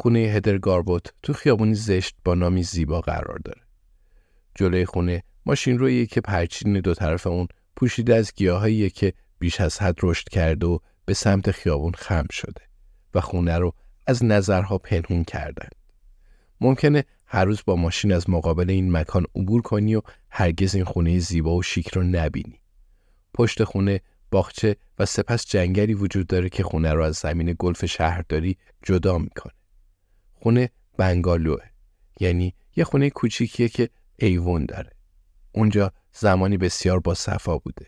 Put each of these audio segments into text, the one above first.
خونه هدر گاربوت تو خیابونی زشت با نامی زیبا قرار داره. جلوی خونه ماشین رویه که پرچین دو طرف اون پوشیده از گیاهایی که بیش از حد رشد کرده و به سمت خیابون خم شده و خونه رو از نظرها پنهون کردن. ممکنه هر روز با ماشین از مقابل این مکان عبور کنی و هرگز این خونه زیبا و شیک رو نبینی. پشت خونه باغچه و سپس جنگلی وجود داره که خونه رو از زمین گلف شهرداری جدا می‌کنه. خونه بنگالوئه یعنی یه خونه کوچیکیه که ایوون داره. اونجا زمانی بسیار با صفا بوده.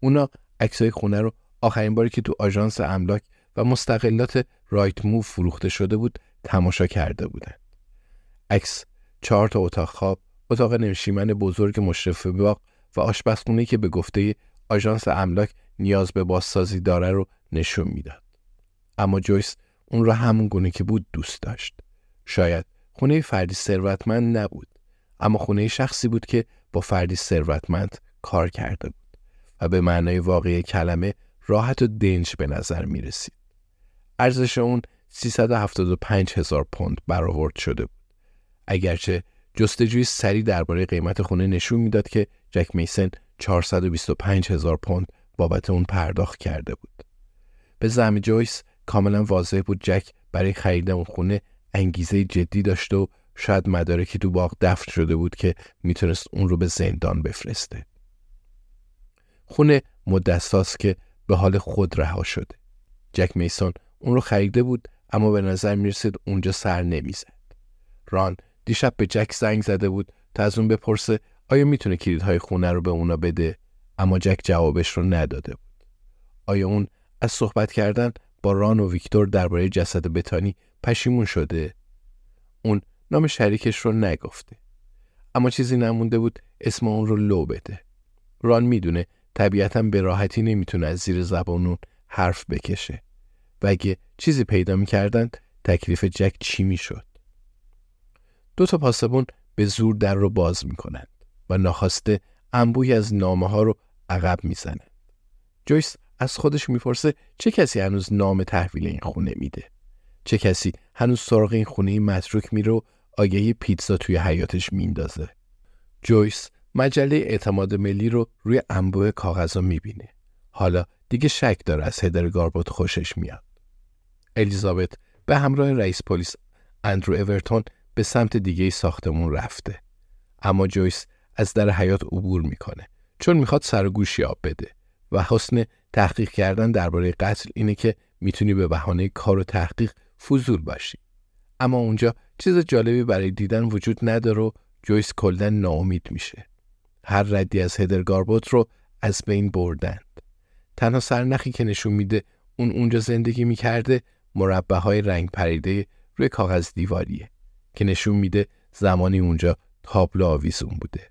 اونا عکسای خونه رو آخرین باری که تو آژانس املاک و مستقلات Rightmove فروخته شده بود تماشا کرده بودن. عکس چهار تا اتاق خواب، اتاق نشیمن بزرگ مشرف باغ و آشپزخونه که به گفته آژانس املاک نیاز به بازسازی داره رو نشون می‌داد. اما جویس اون رو همون گونه که بود دوست داشت. شاید خونه فردی ثروتمند نبود، اما خونه شخصی بود که با فردی ثروتمند کار کرده بود و به معنای واقعی کلمه راحت و دنج به نظر می رسید. ارزش اون 375 هزار پوند برآورد شده بود. اگرچه جستجوی سری درباره قیمت خونه نشون می‌داد که جک میسن 425 هزار پوند بابت اون پرداخت کرده بود. به زعم جویس کاملا واضح بود جک برای خرید اون خونه انگیزه جدی داشته و شاید مدارکی تو باغ دفن شده بود که می‌تونست اون رو به زندان بفرسته. خونه مدت که به حال خود رها شده. جک میسون اون رو خریده بود اما به نظر می‌رسید اونجا سر نمی‌زد. ران دیشب به جک زنگ زده بود تا از اون بپرسه آیا می‌تونه کلیدهای خونه رو به اونا بده اما جک جوابش رو نداده بود. آیا اون از صحبت کردن با ران و ویکتور درباره جسد بتانی پشیمون شده؟ اون نام شریکش رو نگفته. اما چیزی نمونده بود اسم اون رو لو بده. ران می‌دونه طبیعتا به راحتی نمی‌تونه از زیر زبان اون حرف بکشه. و اگه چیزی پیدا می‌کردند تکلیف جک چی می‌شد؟ دو تا پاسبون به زور در رو باز می‌کنند و ناخواسته انبوی از نامه ها رو عقب می‌زنند. جویس از خودش می‌پرسه چه کسی هنوز نام تحویل این خونه میده؟ چه کسی هنوز سراغ این خونه متروک میره و آگهی پیتزا توی حیاتش میندازه؟ جویس مجله اعتماد ملی رو روی انبوه کاغذا می‌بینه. حالا دیگه شک داره از هدر گاربوت خوشش میاد. الیزابت به همراه رئیس پلیس اندرو اورتون به سمت دیگه ساختمون رفته. اما جویس از در حیات عبور می‌کنه چون می‌خواد سر گوشی آب بده و حسن تحقیق کردن درباره قتل اینه که می‌تونی به بهانه کار و تحقیق فضول باشی. اما اونجا چیز جالبی برای دیدن وجود نداره و جویس کلا ناامید میشه. هر ردی از هدر گاربوت رو از بین بردند. تنها سرنخی که نشون میده اون اونجا زندگی می‌کرده مربع های رنگ پریده روی کاغذ دیواریه که نشون میده زمانی اونجا تابلو آویزون بوده.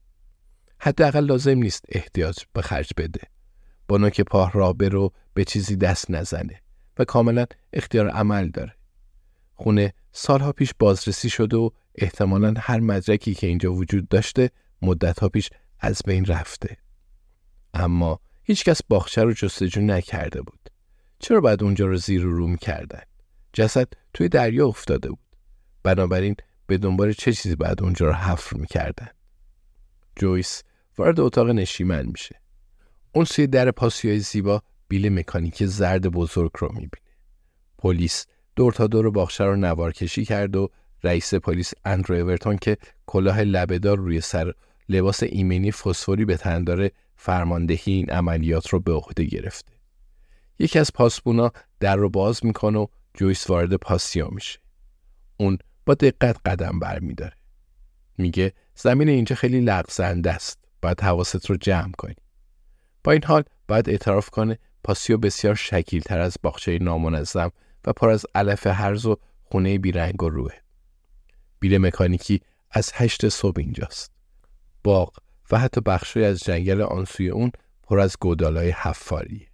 حداقل لازم نیست احتیاج به خرج بده. با نوک پاه را برو به چیزی دست نزنه و کاملا اختیار عمل داره. خونه سالها پیش بازرسی شده و احتمالا هر مدرکی که اینجا وجود داشته مدتها پیش از بین رفته. اما هیچکس باخچه رو جستجو نکرده بود. چرا باید اونجا رو زیر و روم کردن؟ جسد توی دریا افتاده بود. بنابراین به دنبال چه چیزی باید اونجا رو حفر می‌کردن؟ جویس وارد اتاق نشیمن میشه. اون سوی در پاسیای زیبا بیل مکانیکی زرد بزرگ رو می‌بینه. پلیس دور تا دور باخچه رو نوار کشی کرد و رئیس پلیس اندرو اورتون که کلاه لبهدار روی سر لباس ایمنی فسفوری به تن داره فرماندهی این عملیات رو به عهده گرفته. یکی از پاسبونا در رو باز می‌کنه و جویس وارد پاسیا میشه. اون با دقت قدم برمیداره. میگه زمین اینجا خیلی لغزنده است. باید حواست رو جمع کنی. با این حال باید اعتراف کنه پاسیو بسیار شکیل تر از باغچه نامنظم و پر از علف هرز و خونه بیرنگ و روه. بیل مکانیکی از هشت صبح اینجاست. باغ و حتی بخشی از جنگل آنسوی اون پر از گودالای حفاریه.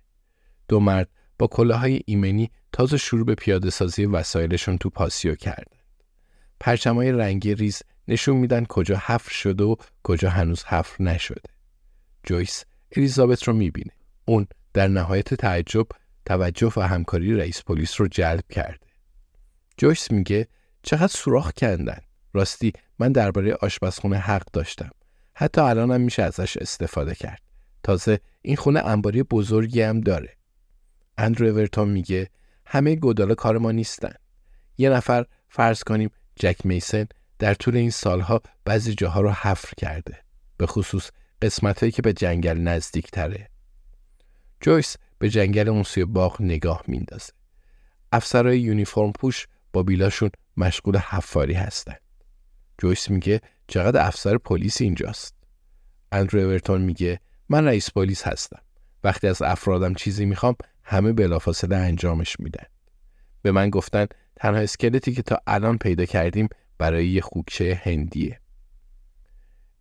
دو مرد با کلاهای ایمنی تازه شروع به پیاده سازی وسایلشون تو پاسیو کردند. پرچمای رنگی ریز نشون میدن کجا حفر شده و کجا هنوز حفر نشده. جویس الیزابت رو می‌بینه. اون در نهایت تعجب توجه و همکاری رئیس پلیس رو جلب کرده. جویس میگه چقدر سوراخ کندن. راستی من درباره آشپزخونه حق داشتم. حتی الانم میشه ازش استفاده کرد. تازه این خونه انباری بزرگی هم داره. اندرو اورتون میگه همه گودالا کار ما نیستن. یه نفر فرض کنیم جک میسن در طول این سالها بعضی جاها رو حفر کرده. به خصوص قسمتهایی که به جنگل نزدیک تره. جویس به جنگل اون سوی باغ نگاه میندازه. افسرهای یونیفرم پوش با بیلاشون مشغول حفاری هستن. جویس میگه چقدر افسر پلیس اینجاست. اندرو اورتون میگه من رئیس پلیس هستم. وقتی از افرادم چیزی می‌خوام همه بلافاصله انجامش میدن. به من گفتن تنها اسکلتی که تا الان پیدا کردیم برای یه خوکچه هندیه.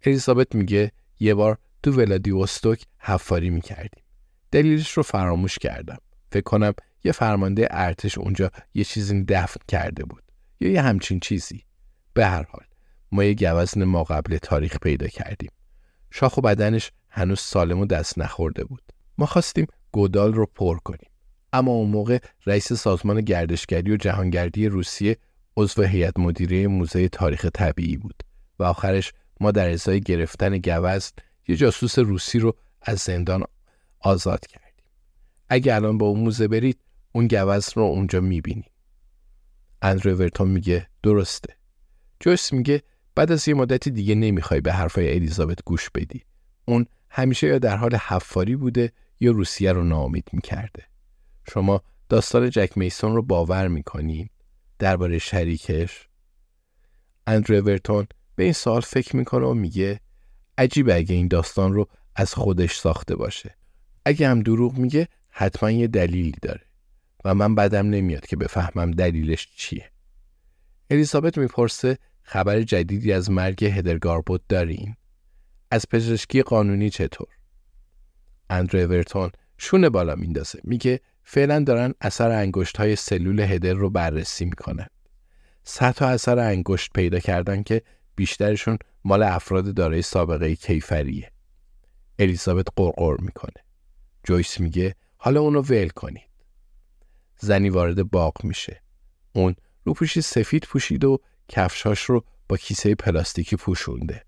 الیزابت میگه یه بار تو ولادیوستوک حفاری می‌کردیم. دلیلش رو فراموش کردم. فکر کنم یه فرمانده ارتش اونجا یه چیزی دفن کرده بود. یا یه همچین چیزی. به هر حال ما یه گوزن ما قبل تاریخ پیدا کردیم. شاخ و بدنش هنوز سالم و دست نخورده بود. ما خواستیم گودال رو پر کنیم. اما اون موقع رئیس سازمان گردشگری و جهانگردی روسیه عضو هیئت مدیره موزه تاریخ طبیعی بود و آخرش ما در ازای گرفتن گوزن یه جاسوس روسی رو از زندان آزاد کردیم. اگه الان با اون موزه برید اون گوزن رو اونجا می‌بینید. اندرو ورتون میگه درسته. جویس میگه بعد از یه مدتی دیگه نمی‌خوای به حرفای الیزابت گوش بدی. اون همیشه یا در حال حفاری بوده یا روسیه رو ناامید می‌کرده. شما داستان جک میسون رو باور می‌کنید درباره شریکش؟ اندرو ورتون به این سال فکر می‌کنه و میگه عجیبه اگه این داستان رو از خودش ساخته باشه. اگه هم دروغ میگه حتما یه دلیلی داره و من بدم نمیاد که بفهمم دلیلش چیه. الیزابت می‌پرسه خبر جدیدی از مرگ هدرگاربوت دارین؟ از پزشکی قانونی چطور؟ اندرو اورتون شونه بالا میندازه میگه فعلا دارن اثر انگشت های سلول هدر رو بررسی می‌کنن. صد اثر انگشت پیدا کردن که بیشترشون مال افراد دارای سابقه کیفریه. الیزابت قرقر می‌کنه. جویس میگه حالا اونو ول کنید. زنی وارد باغ میشه. اون روپوشی سفید پوشید و کفشاش رو با کیسه پلاستیکی پوشونده.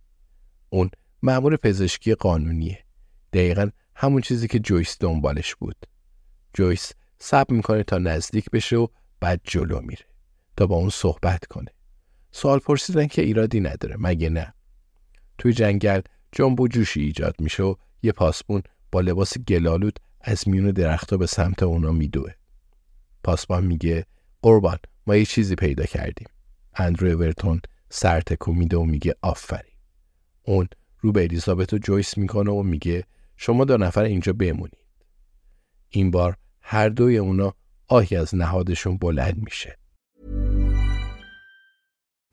اون مأمور پزشکی قانونیه. دقیقا همون چیزی که جویس دنبالش بود. جویس صبر می‌کنه تا نزدیک بشه و بعد جلو میره تا با اون صحبت کنه. سوال پرسیدن که ایرادی نداره مگه نه؟ توی جنگل جنب و جوشی ایجاد میشه و یه پاسبون با لباس گلالود از میون درختها به سمت اونا میدوه. پاسبان میگه قربان ما یه چیزی پیدا کردیم. اندرو ورتون سر تکو میده و میگه آفرین. اون رو به الیزابت و جویس می‌کنه و میگه شما دو نفر اینجا بمونید. این بار هر دوی اونا آهی از نهادشون بلند میشه.